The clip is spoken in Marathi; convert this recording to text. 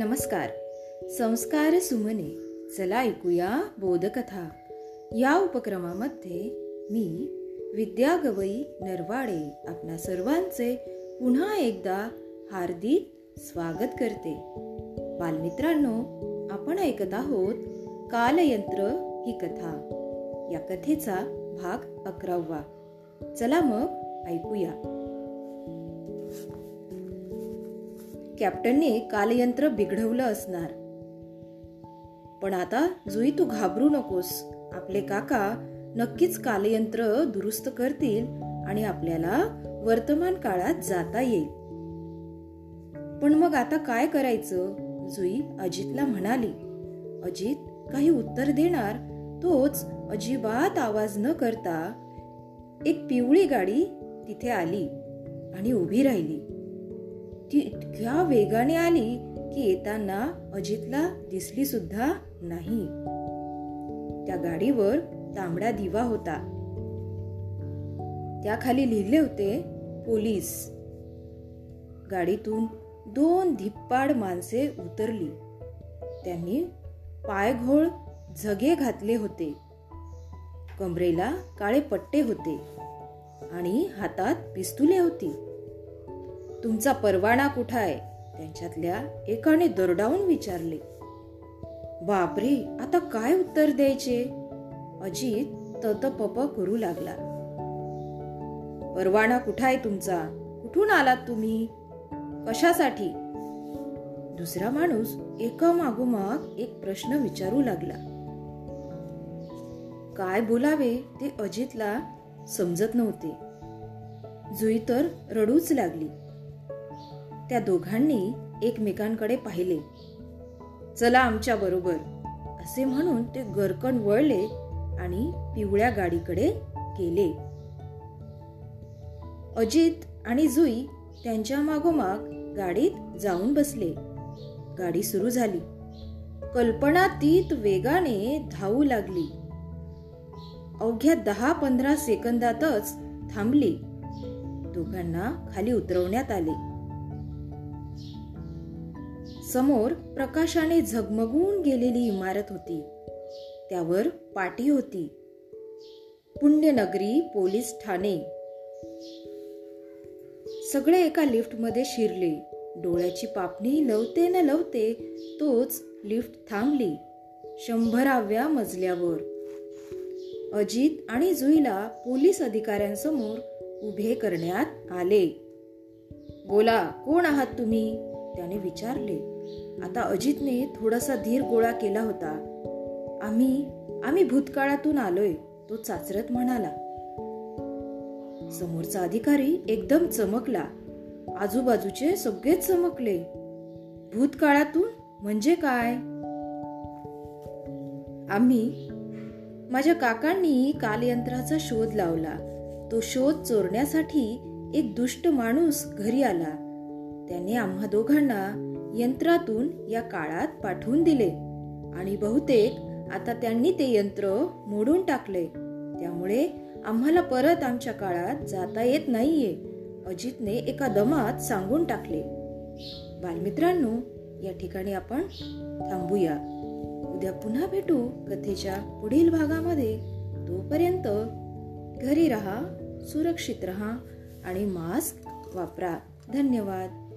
नमस्कार. संस्कार सुमने चला ऐकूया बोधकथा. या उपक्रमामध्ये मी विद्या गवई नरवाडे आपल्या सर्वांचे पुन्हा एकदा हार्दिक स्वागत करते. बालमित्रांनो आपण ऐकत आहोत कालयंत्र ही कथा. या कथेचा भाग अकरावा. चला मग ऐकूया. कॅप्टनने कालयंत्र बिघडवलं असणार. पण आता जुई तू घाबरू नकोस. आपले काका नक्कीच कालयंत्र दुरुस्त करतील आणि आपल्याला वर्तमान काळात जाता येईल. पण मग आता काय करायचं? जुई अजितला म्हणाली. अजित काही उत्तर देणार? तोच अजिबात आवाज न करता एक पिवळी गाडी तिथे आली आणि उभी राहिली. ती इतक्या वेगाने आली की येताना अजितला दिसली सुद्धा नाही. त्या गाडीवर तांबडा दिवा होता. त्याखाली लिहिले होते पोलीस. गाडीतून दोन धिप्पाड माणसे उतरली. त्यांनी पायघोळ झगे घातले होते. कमरेला काळे पट्टे होते आणि हातात पिस्तुले होती. तुमचा परवाना कुठं आहे? त्यांच्यातल्या एकाने दरडावून विचारले. बापरे आता काय उत्तर द्यायचे? अजित तत पप करू लागला. परवाना कुठं आहे तुमचा? कुठून आलात तुम्ही? कशासाठी? दुसरा माणूस एका मागोमाग एक प्रश्न विचारू लागला. काय बोलावे ते अजितला समजत नव्हते. जुई तर रडूच लागली. त्या दोघांनी एकमेकांकडे पाहिले. चला आमच्या बरोबर असे म्हणून ते गरकन वळले आणि पिवळ्या गाडीकडे गेले. अजित आणि जुई त्यांच्या मागोमाग गाडीत जाऊन बसले. गाडी सुरू झाली. कल्पनातीत वेगाने धावू लागली. अवघ्या दहा पंधरा सेकंदातच थांबली. दोघांना खाली उतरवण्यात आले. समोर प्रकाशाने झगमगून गेलेली इमारत होती. त्यावर पाटी होती. पुण्यनगरी पोलीस ठाणे. सगळे एका लिफ्टमध्ये शिरले. डोळ्याची पापणी लवते न लवते तोच लिफ्ट थांबली. शंभराव्या मजल्यावर. अजित आणि जुईला पोलीस अधिकाऱ्यांसमोर उभे करण्यात आले. बोला कोण आहात तुम्ही? त्याने विचारले. आता अजितने थोडासा धीर गोळा केला होता. आम्ही आम्ही भूतकाळातून आलोय तो चाचरत म्हणाला. समोरचा अधिकारी एकदम चमकला. आजूबाजूचे सगळेच चमकले. भूतकाळातून? म्हणजे काय? आम्ही माझ्या काकांनी कालयंत्राचा शोध लावला. तो शोध चोरण्यासाठी एक दुष्ट माणूस घरी आला. त्याने आम्हा दोघांना यंत्रातून या काळात पाठवून दिले. आणि बहुतेक आता त्यांनी ते यंत्र मोडून टाकले. त्यामुळे आम्हाला परत आमच्या काळात जाता येत नाहीये अजितने एका दमात सांगून टाकले. बालमित्रांनो या ठिकाणी आपण थांबूया. उद्या पुन्हा भेटू कथेच्या पुढील भागामध्ये. तोपर्यंत घरी राहा सुरक्षित राहा आणि मास्क वापरा. धन्यवाद.